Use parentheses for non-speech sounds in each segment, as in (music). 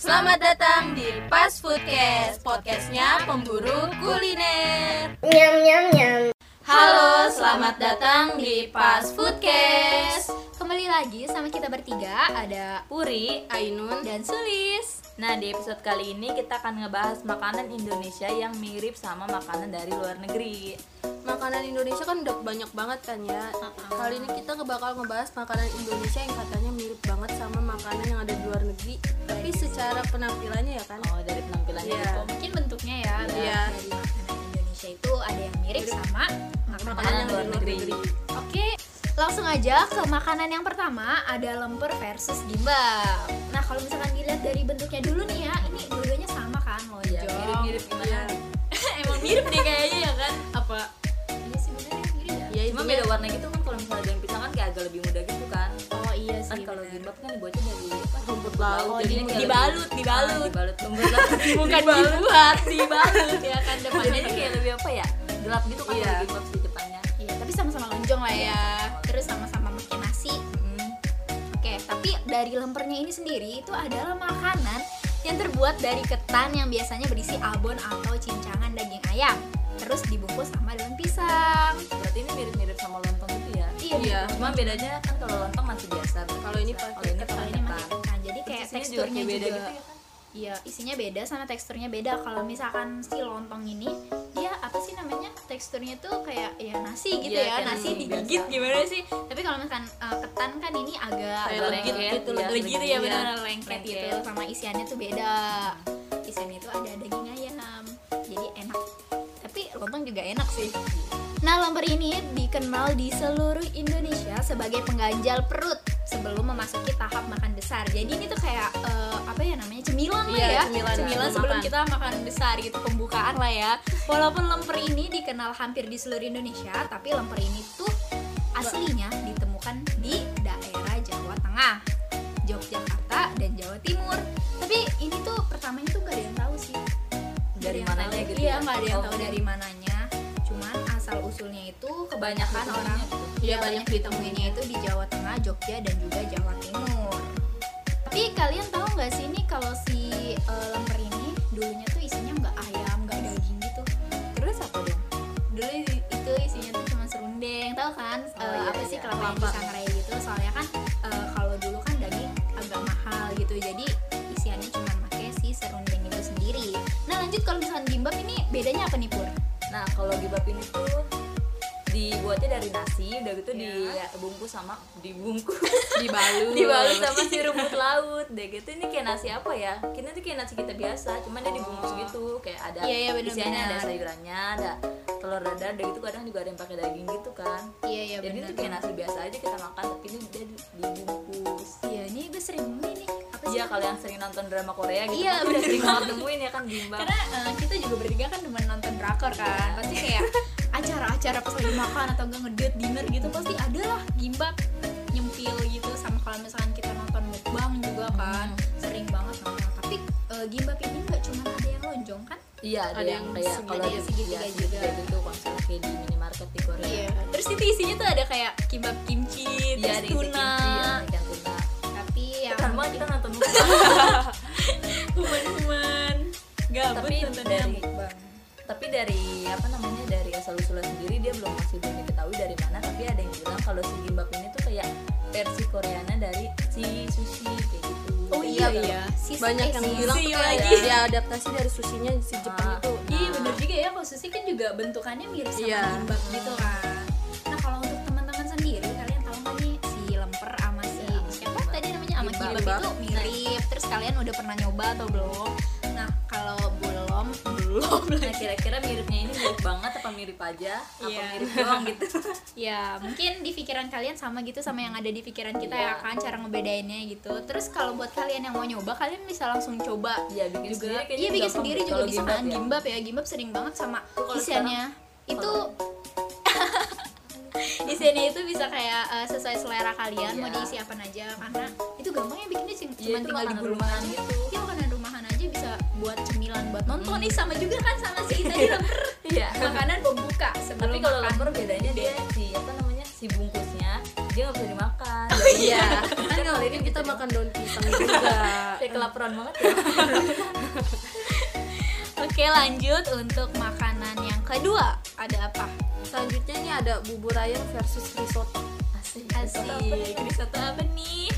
Selamat datang di Pas Foodcast, podcastnya pemburu kuliner. Nyam nyam nyam. Halo, selamat datang di Pas Foodcast. Lagi sama kita bertiga Ada Puri, Ainun, dan Sulis Nah, di episode kali ini kita akan ngebahas makanan Indonesia yang mirip sama makanan dari luar negeri. makanan Indonesia kan udah banyak banget kan ya. Kali ini kita bakal ngebahas makanan Indonesia yang katanya mirip banget sama makanan yang ada di luar negeri. Tapi secara penampilannya ya kan. Oh, dari penampilannya Iya. gitu. Mungkin bentuknya ya Iya. Dari makanan Indonesia itu ada yang mirip sama makanan Makanan yang luar negeri. negeri. Oke, langsung aja ke makanan yang pertama Ada lemper versus gimbal Nah kalau misalkan dilihat dari bentuknya dulu nih ya Ini dua-duanya sama kan Iya, lonjong mirip-mirip gimana? (laughs) Emang mirip deh kayaknya ya kan Apa? Iya sih bener mirip ya Ya Cuma itu beda warna gitu kan kalau misalnya daun pisang kan kayak agak lebih muda gitu kan. Oh iya Kan sih kalau bener. gimbap kan dibuatnya dari apa? rumput laut. Oh, di- dibalut, dibalut. Ah, dibalut rumput laut. (laughs) Bukan dibuat, (laughs) dibalut ya kan depannya kayak lebih apa ya? Gelap gitu kan Iya. kalau gimbap sih depannya. Iya, tapi sama-sama lonjong lah ya. Dari lempernya ini sendiri itu adalah makanan yang terbuat dari ketan yang biasanya berisi abon atau cincangan daging ayam. Terus dibungkus sama daun pisang. Berarti ini mirip-mirip sama lontong gitu ya? Iya, Iya. Cuma bedanya kan kalau lontong masih biasa. Kalau ini pakai kalau ini Kalau ini pakai ketan. Jadi kayak Isinya juga teksturnya juga, beda gitu ya kan? Iya, isinya beda sama teksturnya beda. Kalau misalkan si lontong ini dia apa sih namanya? Teksturnya tuh kayak ya nasi gitu Iya, ya, kayak nasi digigit biasa. gimana sih? Tapi kalau misalkan uh, ketan kan ini agak legit lengket gitu, ya, legit, legit ya iya. benar lengket gitu sama isiannya tuh beda. Isiannya itu ada daging ayam. Jadi enak. Tapi lontong juga enak sih. Nah, lemper ini dikenal di seluruh Indonesia sebagai pengganjal perut sebelum memasuki tahap makan besar. Jadi ini tuh kayak eh, apa ya namanya cemilan lah Iya, ya, cemilan sebelum sebelum makan. kita makan besar gitu pembukaan lah ya. Walaupun lemper ini dikenal hampir di seluruh Indonesia, tapi lemper ini tuh aslinya ditemukan di daerah Jawa Tengah, Yogyakarta dan Jawa Timur. Tapi ini tuh pertamanya tuh gak ada yang tahu sih Dari mananya gitu iya ya? nggak ada yang Oh, tahu dari usulnya itu kebanyakan orang iya banyak ditemuinya itu di Jawa Tengah Jogja dan juga Jawa Timur. Tapi kalian tahu nggak sih ini kalau si eh, lemper ini dulunya tuh isinya nggak ayam nggak daging gitu? Terus apa dong? dulu itu isinya tuh cuma serundeng tahu kan? Oh, Eh, iya, apa sih iya. kelapa yang disangrai gitu? Soalnya kan eh, kalau dulu kan daging agak mahal gitu jadi isiannya cuma pakai si serundeng itu sendiri. Nah lanjut kalau misalkan gimbap ini bedanya apa nih pur? Nah, kalau gimbap ini tuh dibuatnya dari nasi, udah gitu Iya. dibungkus sama dibungkus. (laughs) Dibalut. dibalut sama si rumput laut. Deh gitu. Ini kayak nasi apa ya? Kita tuh kayak nasi kita biasa cuman dia dibungkus gitu. Kayak ada Iya, iya, bener-bener. isiannya ada sayurannya ada telur dadar. Dan gitu. Kadang juga ada yang pakai daging gitu kan. Iya iya jadi itu kayak nasi biasa aja kita makan tapi ini dia di- dibungkus. Iya ini gue sering nemuin nih apa sih? Iya kalau yang sering nonton drama Korea gitu Iya, kan udah bener sering banget nemuin ya kan gimbap karena eh, kita juga bertiga kan demen nonton drakor kan. Pasti kayak acara-acara pas lagi makan atau enggak ngedate dinner gitu pasti ada lah gimbap nyempil gitu. Sama kalau misalkan kita nonton mukbang juga kan sering banget nonton. Tapi eh, gimbap ini nggak cuma ada yang lonjong kan? Iya ada, Ada yang yang kayak kalau di segitiga ya, juga. gitu konsep kayak di minimarket di Korea. Iya. Terus itu isinya tuh ada kayak kimbap kimchi Iya, terus ada tuna. kimchi, ya, tuna tapi yang kan banget kita nonton (laughs) mukbang. Human-human. Gabut nontonnya. dari- tapi dari apa namanya dari asal usulnya sendiri dia belum masih belum diketahui dari mana tapi ada yang bilang kalau si gimbap ini tuh kayak versi Koreana dari si sushi kayak gitu oh iya iya Sis- Banyak eh, yang sisi bilang tuh kayak lagi diadaptasi dari susinya si Jepang Ah. itu. Iya bener juga ya kalau sushi kan juga bentukannya mirip sama Iya. gimbap gitu kan. Nah kalau untuk teman-teman sendiri kalian tahu nggak nih si lemper sama si Iya, siapa tadi namanya sama Gimbap. itu mirip. Terus kalian udah pernah nyoba atau belum? Nah kalau belum belum nah kira-kira miripnya ini mirip banget apa mirip aja apa Iya. mirip doang gitu (laughs) ya mungkin di pikiran kalian sama gitu sama yang ada di pikiran kita Iya. ya kan cara ngebedainnya gitu. Terus kalau buat kalian yang mau nyoba kalian bisa langsung coba Iya, bikin juga. sendiri Iya bikin gampang sendiri juga bisa gimbap kan ya. gimbap ya gimbap sering banget sama isiannya itu (laughs) isiannya itu bisa kayak eh, sesuai selera kalian mau Iya. diisi apa aja karena itu gampang ya bikinnya cuma Iya, itu tinggal digulung gitu. Iya buat cemilan buat nonton. Nih sama juga kan sama si tadi lemper iya. Makanan pembuka sebelum tapi kalau lemper bedanya dia si apa namanya si bungkusnya dia nggak bisa dimakan. Jadi iya. (laughs) Kan kali ini kita makan daun pisang (laughs) juga. Kayak kelaparan banget ya. (laughs) Oke lanjut untuk makanan yang kedua. Ada apa? selanjutnya ini ada bubur ayam versus risotto. Asik. Asik. Risotto apa nih? Risotto apa nih?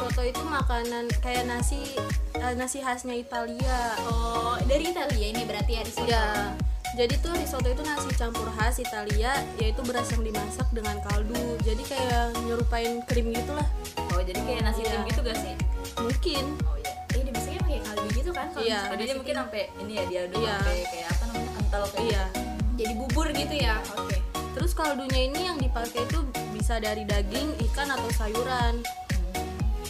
Risotto itu makanan kayak nasi eh, nasi khasnya Italia Oh dari Italia ini berarti ya risotto. ya jadi tuh risotto itu nasi campur khas Italia yaitu beras yang dimasak dengan kaldu jadi kayak nyerupain krim gitulah oh jadi kayak nasi Iya. tim gitu gak sih mungkin oh iya Eh dimasaknya pakai kaldu gitu kan? Kalau Iya. jadi mungkin sampai ini ya dia Iya. sampai kayak apa namanya kental kayak iya jadi bubur gitu ya. Oke. terus kaldunya ini yang dipakai itu bisa dari daging ikan atau sayuran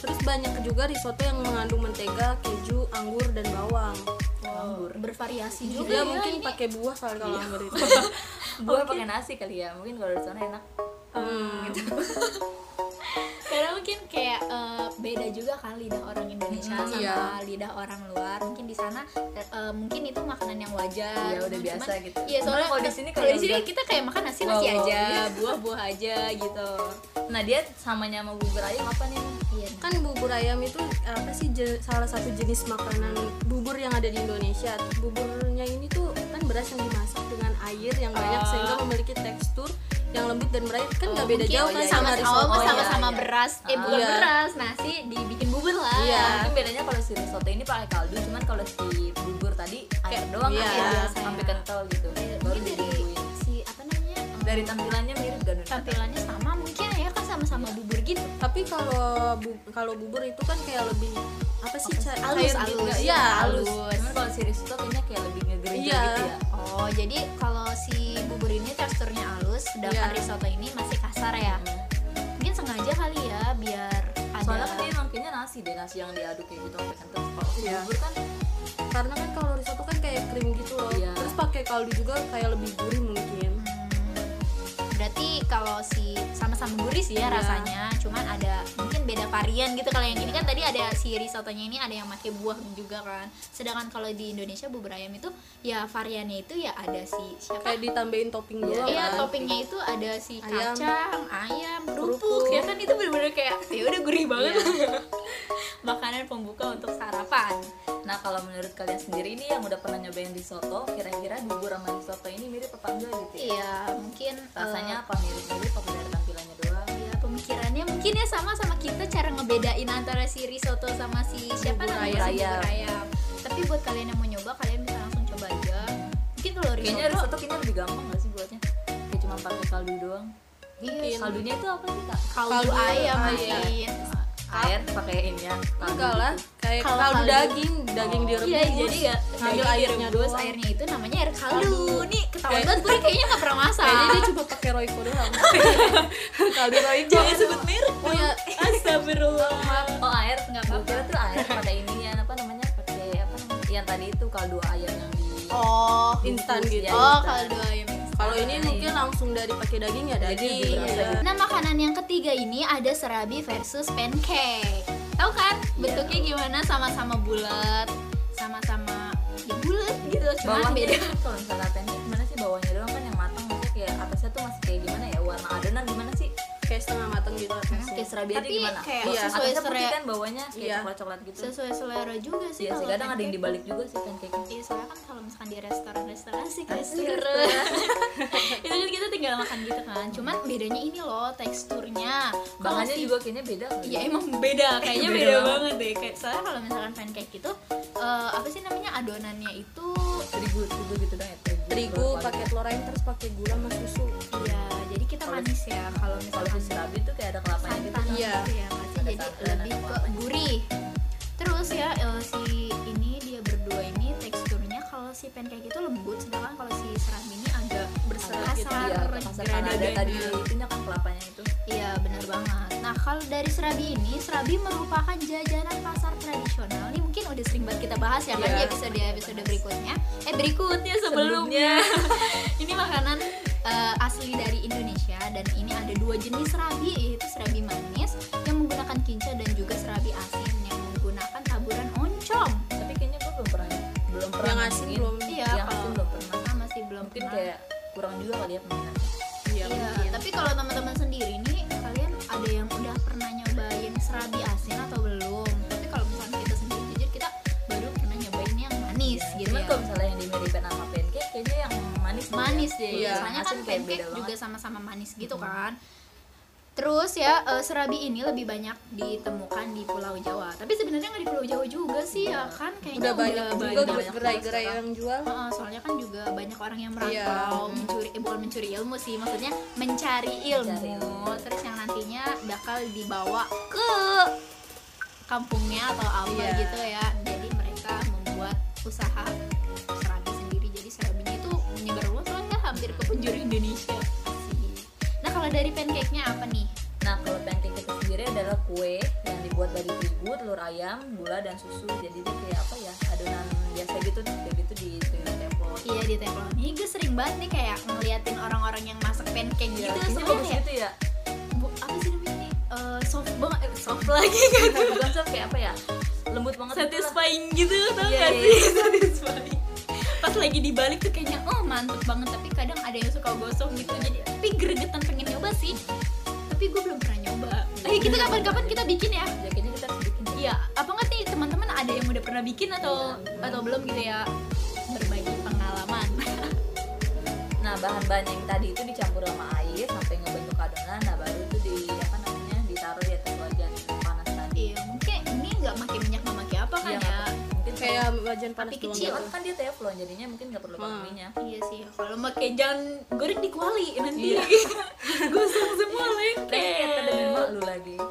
terus banyak juga risotto yang mengandung mentega keju anggur dan bawang. Anggur. Bervariasi juga dia ya. mungkin ini. pakai buah kali kalau anggur itu. (laughs) Buah pakai nasi kali ya mungkin kalau di sana enak. Hmm. (laughs) Karena mungkin kayak eh, beda juga kan lidah orang Indonesia Hmm, sama iya. lidah orang luar. Mungkin di sana eh, mungkin itu makanan yang wajar. Iya, udah Cuman- biasa gitu. Iya, soalnya kalau di sini kalau di sini udah- kita kayak makan nasi nasi wow, aja, (laughs) buah-buah aja gitu. nah dia samanya sama bubur ayam apa nih Iya. kan bubur ayam itu apa sih je- salah satu jenis makanan bubur yang ada di Indonesia buburnya ini tuh kan beras yang dimasak dengan air yang banyak Oh. sehingga memiliki tekstur yang lembut dan meraih kan nggak Oh, beda jauh kan sama risotto. sama iya, sama-sama iya. beras eh bukan iya. beras nasi dibikin bubur lah Iya. mungkin bedanya kalau si risotto ini pakai kaldu cuman kalau si bubur tadi air Kayak- doang iya, air biasa sampai ya. kental gitu Iya, baru dibumbuin si apa namanya dari tampilannya mirip gak Nun? tampilannya sama mungkin ya kan sama-sama bubur gitu tapi kalau bu- kalau bubur itu kan kayak lebih apa sih ca- Halus, cair halus. gitu ya halus Halus. cuman kalau si risotto kayaknya kayak lebih ngegerinya Iya. gitu ya Oh, jadi kalau sedangkan Iya. risotto ini masih kasar ya. Mungkin sengaja kali ya biar ada soalnya kan dia kayaknya nasi deh nasi yang diaduk kayak gitu sampai kental kalau si Iya. bubur kan karena kan kalau risotto kan kayak krim gitu loh Iya. terus pakai kaldu juga kayak lebih gurih mungkin Hmm, berarti kalau si sama-sama gurih sih ya Iya. rasanya, cuman ada beda varian gitu. Kalau yang ini kan tadi ada si risottonya ini ada yang pakai buah juga kan. Sedangkan kalau di Indonesia bubur ayam itu ya variannya itu ya ada si siapa? kayak ditambahin topping Iya, doang Iya kan toppingnya itu ada si Ayam. kacang, ayam, kerupuk ya kan itu bener-bener kayak ya udah gurih banget Iya. (laughs) makanan pembuka untuk sarapan. nah kalau menurut kalian sendiri ini yang udah pernah nyobain risotto kira-kira bubur sama risotto ini mirip apa enggak gitu ya Iya mungkin rasanya eh, apa mirip-mirip apa dari tampilannya doang pemikirannya mungkin ya sama sama kita cara ngebedain antara si risotto sama si siapa namanya si ayam. ayam. Tapi buat kalian yang mau nyoba kalian bisa langsung coba aja. Mungkin kalau risotto, kayaknya risotto kayaknya lebih gampang gak sih buatnya kayak cuma pakai kaldu doang iya, kaldunya itu apa sih kak kaldu, Kaldu ayam ayam. mungkin. Air pakai ini ya enggak lah kayak Kalau kaldu kaldu- daging daging direbus Iya, jadi ya ngambil daging airnya direbus, doang airnya itu namanya air kaldu. Nih ketahuan banget gue kayaknya gak pernah masak. kayaknya dia cuma pakai royco doang (laughs) kaldu royco Jangan sebut merek. oh ya Astagfirullah. oh air Nggak apa-apa. tuh air pakai ini ya apa namanya pakai apa namanya yang tadi itu kaldu ayam yang di Oh, instan Bungkus, gitu ya. oh kaldu ayam. kalau ini mungkin langsung dari pakai daging ya daging Iya. gitu. Nah makanan yang ketiga ini ada serabi versus pancake. Tahu kan bentuknya gimana? Sama-sama bulat, sama-sama ya bulat gitu. Cuma bawahnya beda. kalau misalnya pancake gimana sih bawahnya doang kan yang matang maksudnya kayak atasnya tuh masih kayak gimana ya warna adonan gimana sih kayak setengah matang gitu atasnya kayak serabi Tapi gimana kayak Iya. sesuai selera- kan bawahnya kayak Iya. coklat coklat gitu Sesuai selera juga sih iya sih kadang ada yang dibalik juga sih pancake Iya soalnya kan kalau misalkan di restoran-restoran sih kayak (laughs) itu kan kita tinggal makan gitu kan. Cuman bedanya ini loh teksturnya. Bahannya juga kayaknya beda kali Ya emang beda, (laughs) kayaknya Beda beda, banget. deh. Kayak soalnya kalau misalkan pancake itu eh, apa sih namanya adonannya itu terigu terigu gitu dong ya terigu telur pakai telur ayam terus pakai gula sama susu ya jadi kita Kalau- manis ya kalau kalau serabi tuh kayak ada kelapanya gitu santan ya masih Ada jadi lebih ke gurih terus ya eh, si ini dia berdua ini teksturnya kalau si pancake itu lembut sedangkan kalau si serabi ini agak Berserat gitu. kasar karena ada tadi itunya kan kelapanya itu Iya benar banget. Nah kalau dari serabi ini, serabi merupakan jajanan pasar tradisional. Ini mungkin udah sering banget kita bahas ya kan Iya. di episode episode berikutnya. Eh berikutnya sebelumnya. (laughs) ini makanan eh, asli dari Indonesia dan ini ada dua jenis serabi yaitu serabi manis yang menggunakan kinca dan juga serabi asin yang menggunakan taburan oncom. tapi kayaknya gue belum pernah belum pernah yang asin belum. Iya yang kalau asin belum pernah. sama sih belum mungkin pernah. kayak kurang juga kali ya peminatnya iya Iya, tapi kalau teman-teman sendiri nih kalian ada yang udah pernah kalau manis deh. Iya. soalnya kan pancake juga sama-sama manis gitu kan. Terus ya eh, serabi ini lebih banyak ditemukan di Pulau Jawa. Tapi sebenarnya nggak di Pulau Jawa juga sih ya kan? Kayaknya udah banyak juga banyak gerai- gerai-gerai yang jual. Heeh, soalnya kan juga banyak orang yang Iya. merantau mencuri eh, bukan mencuri ilmu sih maksudnya mencari ilmu, Mencari ilmu. terus yang nantinya bakal dibawa ke kampungnya atau apa Iya. gitu ya. Jadi mereka membuat usaha Indonesia Asik. nah kalau dari pancake-nya apa nih Nah, kalau pancake itu sendiri adalah kue yang dibuat dari terigu, telur ayam, gula dan susu. Jadi dia kayak apa ya? Adonan biasa gitu, kayak gitu di di teflon. iya di teflon ini gue sering banget nih kayak ngeliatin orang-orang yang masak pancake Iya, gitu sebenarnya kayak gitu ya. bu, apa sih namanya nih Eh, soft banget eh, soft lagi kan (laughs) Bukan sob kayak apa ya? Lembut banget gitu satisfying gitu tau Iya, gak iya, sih (laughs) satisfying pas lagi dibalik tuh kayaknya oh mantep banget tapi kadang ada yang suka gosong gitu jadi tapi gregetan pengen nyoba sih tapi gue belum pernah nyoba ayo kita kapan-kapan kita bikin ya Ya, kayaknya kita harus bikin. iya apa nggak nih teman-teman ada yang udah pernah bikin atau atau belum gitu ya berbagi pengalaman (laughs) Nah, bahan-bahan yang tadi itu dicampur sama air sampai ngebentuk adonan. Nah, baru itu di apa namanya? ditaruh di atas wajan panas tadi. iya mungkin ini nggak pakai wajan panas Api doang kecil. gitu. kan, dia teflon jadinya mungkin nggak perlu pakai Hmm. minyak. Iya sih, kalau pakai jangan goreng di kuali nanti Iya. (laughs) gosong semua Lengket ada mak lu lagi. (laughs)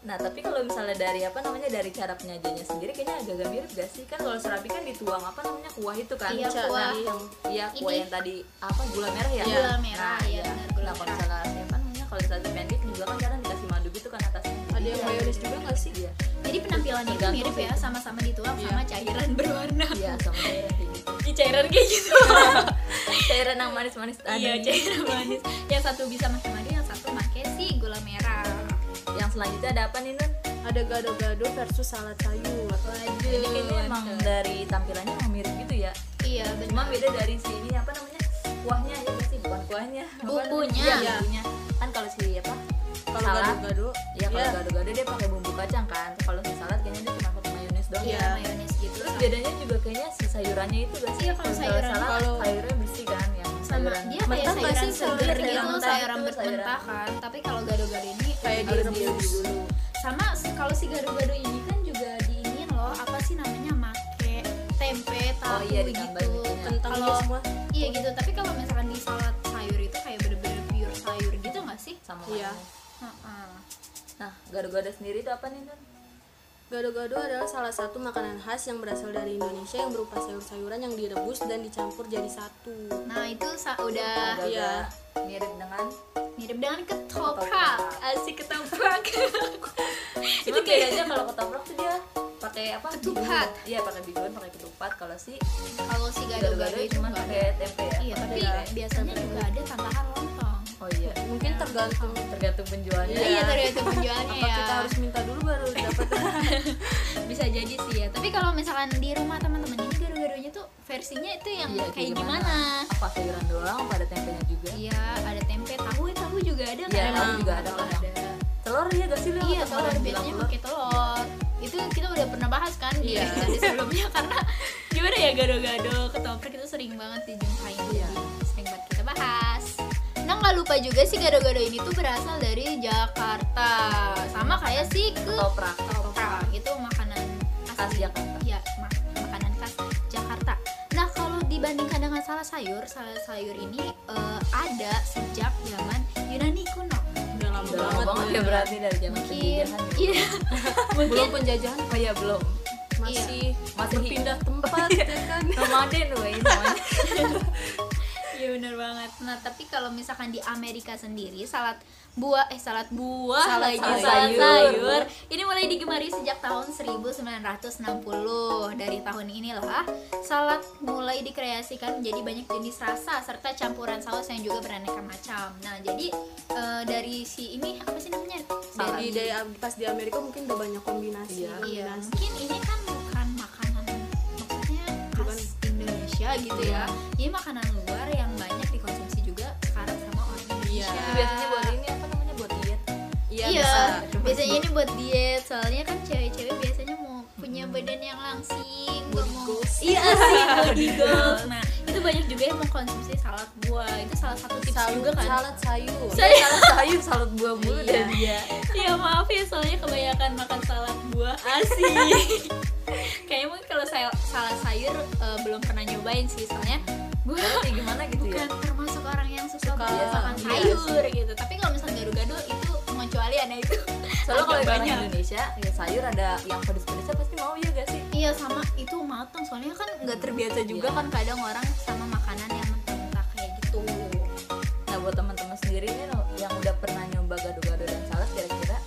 nah tapi kalau misalnya dari apa namanya dari cara penyajiannya sendiri kayaknya agak-agak mirip gak sih kan kalau serabi kan dituang apa namanya kuah itu kan Iya, kuah. dari yang iya kuah yang tadi apa gula merah ya Gula merah, nah, iya, iya. benar, gula nah kalau merah. misalnya namanya kalau misalnya pancake juga kan kadang dikasih madu gitu kan atasnya ada yang mayonis juga nggak sih iya Jadi penampilannya itu mirip ya, sama-sama dituang Iya. sama cairan berwarna. iya sama cairan gitu cairan kayak gitu. (laughs) cairan yang manis-manis tadi iya, cairan manis. Yang satu bisa pakai madu, yang satu pakai si gula merah. yang selanjutnya ada apa nih Nun? ada gado-gado versus salad sayur Waduh. Ini kayaknya emang dari tampilannya emang mirip gitu ya Iya, cuma beda dari si ini apa namanya kuahnya ya sih bukan kuahnya Bumbunya. Iya. bumbunya kalau Salad? gado-gado ya kalau Iya. gado-gado dia pakai bumbu kacang kan kalau si salad kayaknya dia cuma pakai mayones doang Iya, ya mayones gitu. terus bedanya juga kayaknya si sayurannya itu gak sih Iya, kalau sayuran- salad kalau- sayurnya bersih kan yang sama dia kayak mentah sayuran sih? seger gitu, sayuran gitu, mentah kan. Tapi kalau gado-gado ini kayak direbus dulu sama kalau si gado-gado ini kan juga diinin loh apa sih namanya make tempe tahu iya, gitu itunya. kentang Kalau- semua iya gitu tapi kalau misalkan di salad sayur itu kayak bener-bener pure sayur gitu nggak sih sama Iya. Nah gado-gado sendiri itu apa nih Nun? Gado-gado adalah salah satu makanan khas yang berasal dari Indonesia yang berupa sayur-sayuran yang direbus dan dicampur jadi satu. nah itu sa- udah iya. mirip dengan? Mirip dengan ketoprak. Asik ketoprak. (laughs) Itu bedanya kalau ketoprak tuh dia pakai apa? Ketupat. Iya pakai bihun pakai ketupat. Kalau si kalau si gado-gado gado-gado itu cuma pakai tempe ya. Iya tapi biasanya juga ada tambahan lontong oh iya. Mungkin tergantung tergantung penjualnya Iya. iya tergantung penjualnya ya kita harus minta dulu baru dapat. (laughs) bisa jadi sih ya. Tapi kalau misalkan di rumah teman-teman ini gado-gadonya tuh versinya itu yang Iya, kayak gimana? apa sayuran doang? Apa ada tempenya juga? Iya ada tempe tahu tahu juga ada kan? Iya, tahu juga ada Tahu kadang. telur ya gak sih lu iya telur biasanya pakai telur. Itu kita udah pernah bahas kan di Iya. episode sebelumnya (laughs) karena gimana ya gado-gado ketoprak itu sering banget dijumpai Iya. sering banget kita bahas nggak lupa juga sih gado-gado ini tuh berasal dari Jakarta. Sama kayak si ketoprak ketoprak itu makanan khas Jakarta. Ya mak- makanan khas Jakarta. Nah kalau dibandingkan dengan salah sayur salah sayur ini eh, ada sejak zaman Yunani kuno. Udah lama udah banget. banget ya. berarti dari zaman mungkin penjajahan ya. iya. (laughs) Mungkin. Belum penjajahan oh iya belum. Masih masih berpindah tempat (laughs) banget. Nah tapi kalau misalkan di Amerika sendiri salad buah eh salad buah Salad lagi sayur. salad sayur ini mulai digemari sejak tahun 1960 dari tahun inilah salad mulai dikreasikan menjadi banyak jenis rasa serta campuran saus yang juga beraneka macam nah jadi eh, dari si ini apa sih namanya Jadi dari pas di Amerika mungkin udah banyak kombinasi. Iya. Iya, mungkin ini kan bukan makanan maksudnya khas Bukan. Indonesia gitu ya. Ini makanan luar yang banyak Indonesia. Iya. Itu biasanya buat ini apa namanya buat diet Iya, Iya, bisa. biasanya ini buat diet. Soalnya kan cewek-cewek biasanya mau punya badan yang langsing Body mau goals. iya sih (laughs) body goals nah itu banyak juga yang mengkonsumsi salad buah itu salah satu tips salad juga kan salad sayur Saya- salad sayur salad buah mulu Iya. dan dia ya maaf ya soalnya kebanyakan makan salad buah asik (laughs) kayaknya mungkin kalau saya salad sayur eh, belum pernah nyobain sih soalnya gue kayak gimana gitu ya? Bukan termasuk orang yang suka, Suka, makan iya sayur gitu. Tapi kalau misalnya gado-gado itu ya itu. (laughs) Soalnya kalau banyak. Indonesia ya sayur ada yang pedes-pedesnya pasti mau ya gak sih? Iya sama itu matang. Soalnya kan nggak terbiasa juga Iya. kan kadang orang sama makanan yang mentah-mentah kayak gitu. nah buat teman-teman sendiri nih yang udah pernah nyoba gado-gado dan salad kira-kira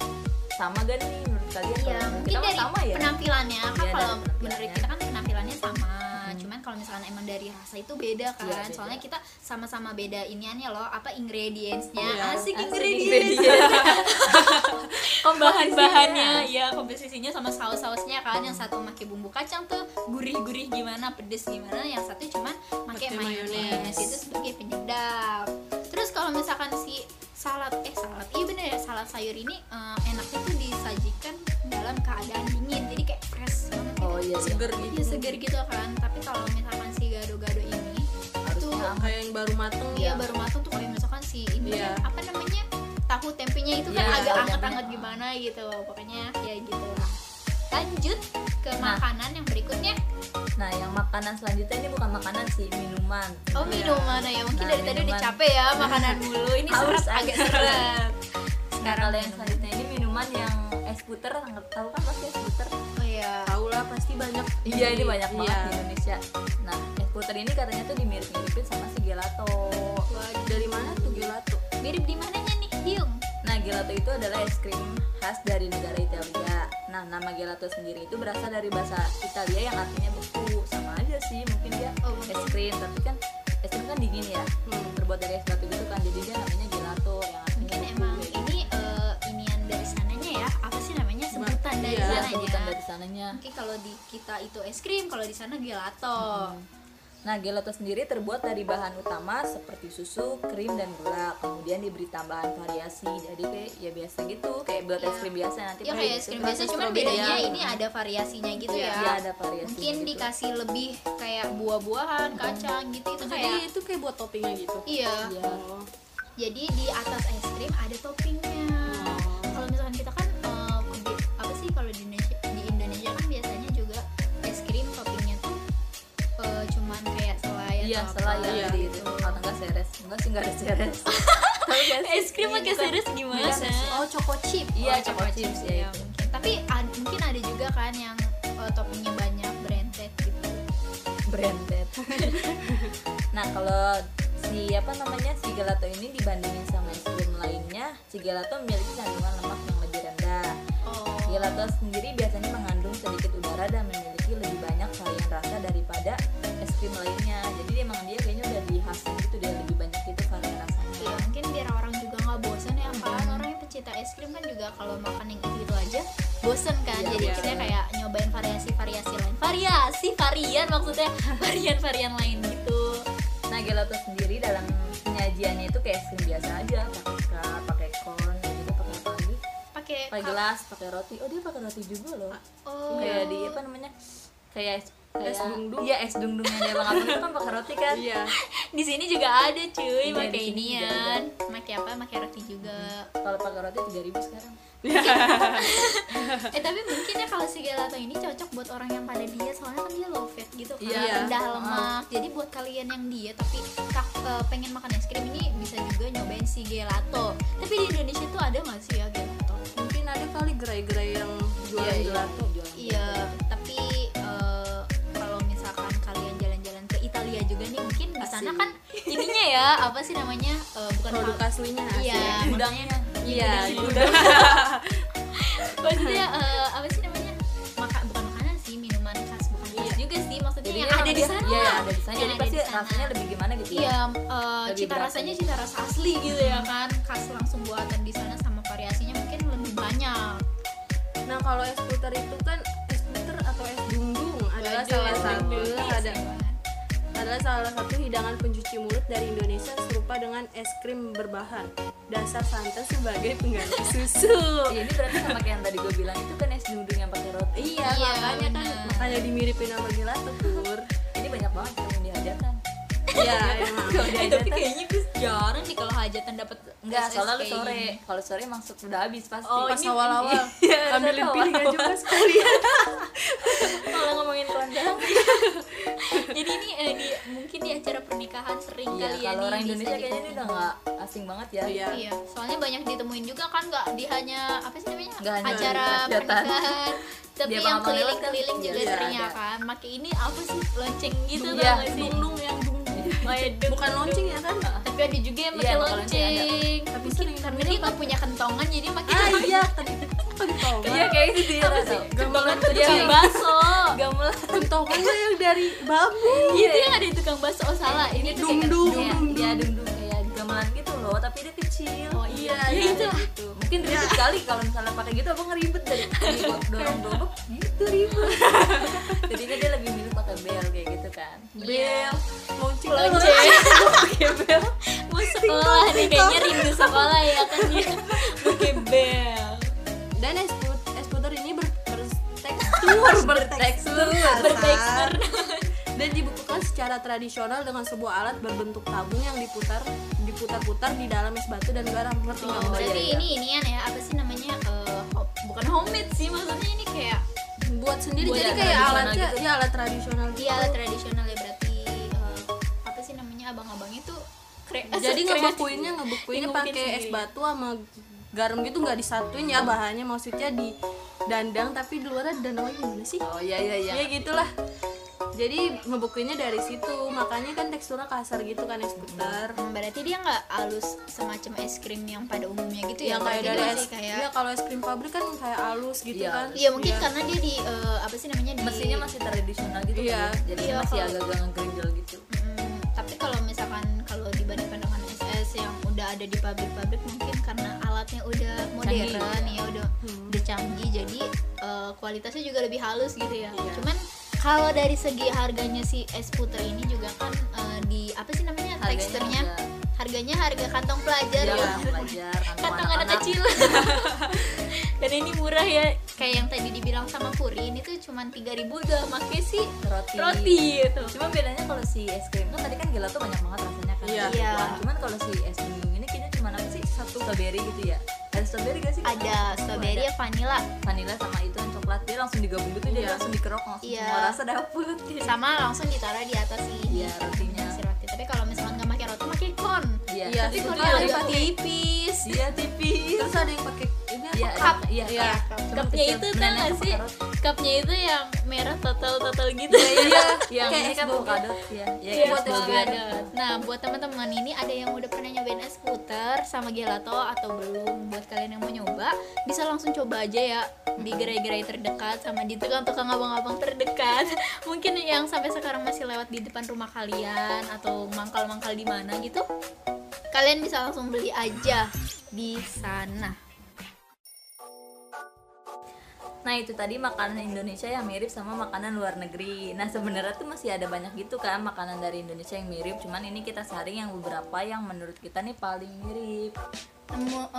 sama gak nih menurut kalian? Iya mungkin kita dari sama ya? penampilannya. Kan Iya, kalau menurut kita kan. Cuman kalau misalkan emang dari rasa itu beda kan. Iya, beda. Soalnya kita sama-sama beda iniannya loh apa ingredientsnya. Iya, asik, Asik ingredients. bahan-bahannya ya komposisinya sama saus-sausnya kan. Yang satu pakai bumbu kacang tuh gurih-gurih gimana pedes gimana. Yang satu cuman pakai mayones. Itu sebagai penyedap. Terus kalau misalkan si salad eh salad. Iya bener ya salad sayur ini eh, enaknya tuh disajikan dalam keadaan dingin. Jadi kayak iya iya. seger gitu Iya, seger gitu kan tapi kalau misalkan si gado-gado ini tuh aman. kayak yang baru mateng Iya baru matang tuh kayak misalkan si ini Iya. kan, apa namanya tahu tempenya itu kan Iya, agak tahu anget-anget gimana gitu pokoknya ya gitu lah lanjut ke Nah. makanan yang berikutnya nah yang makanan selanjutnya ini bukan makanan sih minuman oh minuman ya mungkin Nah, dari tadi udah minuman. capek ya makanan mulu ini Haus serat agak seret Nah, sekarang kalau yang selanjutnya ini minuman yang es puter, tahu kan pasti es puter? Iya tahu lah pasti banyak Iya, ini banyak banget Iya. di Indonesia. Nah, es puter ini katanya tuh dimirip-miripin sama si gelato. Wah, dari mana tuh gelato mirip di mananya nih Hyung Nah, gelato itu adalah es krim khas dari negara Italia. Nah, nama gelato sendiri itu berasal dari bahasa Italia yang artinya beku. Sama aja sih, mungkin dia Oh, es krim, tapi kan es krim kan dingin ya. Hmm. Terbuat dari es batu gitu kan, jadi dia namanya gelato yang artinya mungkin beku, emang gitu. ini eh, inian dari sananya ya apa sih namanya sebutan dari Iya, Iya, sananya sebutan dari sananya. mungkin kalau di kita itu es krim kalau di sana gelato Nah, gelato sendiri terbuat dari bahan utama seperti susu, krim, dan gula. Kemudian diberi tambahan variasi. Jadi kayak ya biasa gitu, kayak buat es Iya. krim biasa nanti ya kayak es krim biasa cuman bedanya ya. ini ada variasinya gitu ya Iya, ada variasi. mungkin gitu. dikasih lebih kayak buah-buahan kacang gitu itu jadi kayak itu kayak buat toppingnya gitu iya Iya. oh. jadi di atas es krim ada toppingnya Iya, apa ya Iya. jadi itu. Atau enggak seres. Enggak sih enggak ada seres. (laughs) Tapi es krim pakai seres gimana oh choco chip Iya, Oh, choco chips ya ya mungkin tapi ad- mungkin ada juga kan yang eh, toppingnya banyak branded gitu branded. (laughs) nah, kalau si apa namanya si gelato ini dibandingin sama es krim lainnya, si gelato memiliki kandungan lemak yang lebih rendah. oh Gelato sendiri biasanya mengandung sedikit udara dan memiliki lebih banyak varian rasa daripada krim lainnya. Jadi emang dia kayaknya udah dihasil gitu dia lebih banyak gitu varian rasanya. ya mungkin biar orang juga nggak bosen ya kan orang yang pecinta es krim kan juga kalau makan yang itu itu aja bosen kan Iya, jadi iya. kita kayak nyobain variasi-variasi lain variasi varian maksudnya (laughs) varian-varian lain gitu Nah gelato sendiri dalam penyajiannya itu kayak es krim biasa aja, pakai cup, pakai corn, juga pakai apa lagi? pakai Pakai gelas, pakai roti. Oh dia pakai roti juga loh. oh Kayak di apa namanya? Kayak Es dungdung. Iya es dungdungnya dia bang Abang itu kan pakai roti kan? iya. Di sini juga ada cuy. Iya, pakai inian. pakai apa? Pakai roti juga. Kalau pakai roti tiga ribu sekarang. (laughs) eh tapi mungkin ya kalau si gelato ini cocok buat orang yang pada diet. Soalnya kan dia low fat gitu kan. Iya. rendah lemak. Jadi buat kalian yang diet tapi eh, pengen makan es krim ini bisa juga nyobain si gelato. Tapi di Indonesia tuh ada nggak sih ya gelato? Mungkin ada kali gerai-gerai yang jualan Iya, iya, gelato. Jualan iya tapi di sana kan ininya ya apa sih namanya Eh, bukan produk aslinya iya. Gudangnya. iya gudang. (laughs) maksudnya eh, apa sih namanya maka bukan makanan sih minuman khas bukan khas Iya. juga sih maksudnya Jadi yang emang ada di sana Iya ada di sana. Jadi pasti rasanya lebih gimana gitu ya? iya Lebih cita berasa rasanya cita rasa asli gitu ya kan khas langsung buatan di sana sama variasinya mungkin lebih banyak nah kalau es puter itu kan es puter atau es dungdung adalah salah satu ada. Adalah salah satu hidangan pencuci mulut dari Indonesia serupa dengan es krim berbahan dasar santan sebagai pengganti (laughs) susu Iya, ini berarti sama kayak yang tadi gue bilang itu kan es dungdung yang pakai roti. iya, Iya, makanya kan bener. makanya dimiripin sama gelato pur ini banyak banget yang di hajatan iya emang. (laughs) kalau di Eh, tapi kayaknya gue jarang nih kalau hajatan dapat enggak soalnya lu sore. kalau sore emang sudah habis pasti. Oh, pas ini- awal-awal. (laughs) Iya, ambilin piringan awal-awal. juga sekalian (laughs) kalau ngomongin kondangan jadi ini eh, di, mungkin di acara pernikahan sering iya kali ya kalau nih orang Indonesia kayaknya ini ditemuin. udah nggak asing banget ya. Iya. Iya, soalnya banyak ditemuin juga kan nggak di hanya apa sih namanya? Hanya acara pernikahan, tapi yang lewat kan, keliling-keliling juga iya, sering ya ada. kan. Make ini apa sih? Lonceng gitu tau iya, yang Oh, iya, dung, bukan dung. lonceng ya kan Tapi ada juga yang Iya, pakai ada. lonceng. tapi sering karena dia nggak punya kentongan jadi makin ah iya (laughs) tadi kentongan iya kayak gitu sih? Kentongan tuh Iya. tukang bakso. (laughs) gamelan kentongan yang dari bambu Itu yang ada di tukang bakso. Oh salah, ini tuh kayak Dung-dung. kayak- gamelan gitu loh, tapi dia kecil. Oh iya, Iya, ya itu lah. gitu. Mungkin ribet kali kalau misalnya pakai gitu abang ngeribet dari (laughs) dorong dorong gitu ribet. Jadinya dia lebih milih pakai bel kayak gitu kan. Iya. lonceng Lonceng. (laughs) Pakai bel. Mau sekolah nih kayaknya rindu sekolah ya kan dia (laughs) pakai bel. dan es puter ini ber, bertekstur bertekstur Bertekstur. Dan dibukukan secara tradisional dengan sebuah alat berbentuk tabung yang diputar diputar-putar di dalam es batu dan garam ngerti nggak Oh, berarti iya, iya. ini inian ya apa sih namanya eh, ho- bukan homemade sih maksudnya ini kayak buat sendiri Buat jadi kayak alatnya gitu. ya alat tradisional gitu. dia alat tradisional ya berarti eh, apa sih namanya abang-abangnya tuh kre- jadi kreatif. ngebekuinnya ngebekuinnya pakai es batu sama garam gitu nggak disatuin ya bahannya maksudnya di dandang tapi di luar ada dandang lagi gimana sih Oh iya iya iya. ya gitulah jadi ngebekuinnya dari situ makanya kan teksturnya kasar gitu kan es puter Hmm, berarti dia nggak halus semacam es krim yang pada umumnya gitu ya yang kayak dari es kayak ya kalau es krim pabrik kan kayak halus gitu Iya. kan Iya mungkin Iya. karena dia di eh, apa sih namanya di Mesinnya masih tradisional gitu Iya. kan. Jadi Iya, masih agak-agak ngegrenjel gitu. Hmm, tapi kalau misalkan kalau dibandingkan dengan SS yang udah ada di pabrik-pabrik mungkin karena alatnya udah modern Canggih, ya udah Hmm. udah canggih jadi eh, kualitasnya juga lebih halus gitu ya. Iya. Cuman kalau dari segi harganya si es puter ini juga kan eh, di apa sih namanya Harganya teksturnya juga- harganya harga kantong pelajar Iya, ya. pelajar, Kantong anak kecil. (laughs) Dan ini murah ya kayak yang tadi dibilang sama Puri ini tuh cuman 3000 udah make sih Roti. roti gitu. Cuma bedanya kalau si es krim kan tadi kan gelato banyak banget rasanya kan. Iya. Wah, Cuman kalau si es dundung ini kayaknya cuma apa sih? Satu strawberry gitu ya. Ada strawberry gak sih? Ada strawberry ya vanilla vanilla sama coklat dia langsung digabung gitu jadi Iya. langsung dikerok langsung Iya. semua rasa dapet sama langsung ditaruh di atas si Iya, rotinya. si roti tapi kalau misalkan iya Iya, tapi kalau ada pakai tipis iya tipis. Terus ada yang pakai ini iya apa cup. Iya Iya. Cupnya itu tau Beneran gak yang sih? Cupnya itu yang merah total total gitu. iya. (laughs) Yang Kayak ini es kan avocado. Iya. Iya Iya, buat es. Nah, buat teman-teman ini ada yang udah pernah nyobain es puter sama gelato atau belum? Buat kalian yang mau nyoba, bisa langsung coba aja ya. Di gerai-gerai terdekat sama di tukang-tukang abang-abang terdekat. (laughs) Mungkin yang sampai sekarang masih lewat di depan rumah kalian atau mangkal-mangkal di mana gitu. Kalian bisa langsung beli aja di sana. Nah itu tadi makanan Indonesia yang mirip sama makanan luar negeri. Nah sebenarnya tuh masih ada banyak gitu kan makanan dari Indonesia yang mirip. Cuman ini kita saring yang beberapa yang menurut kita nih paling mirip.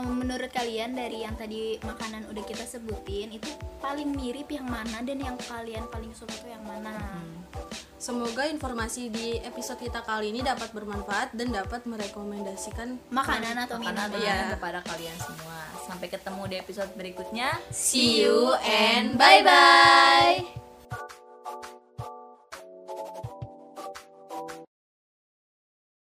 Menurut kalian dari yang tadi makanan udah kita sebutin itu paling mirip yang mana dan yang kalian paling suka tuh yang mana? Semoga informasi di episode kita kali ini dapat bermanfaat dan dapat merekomendasikan Makanan atau Makanan minuman? ya. kepada kalian semua. Sampai ketemu di episode berikutnya. See you and bye-bye.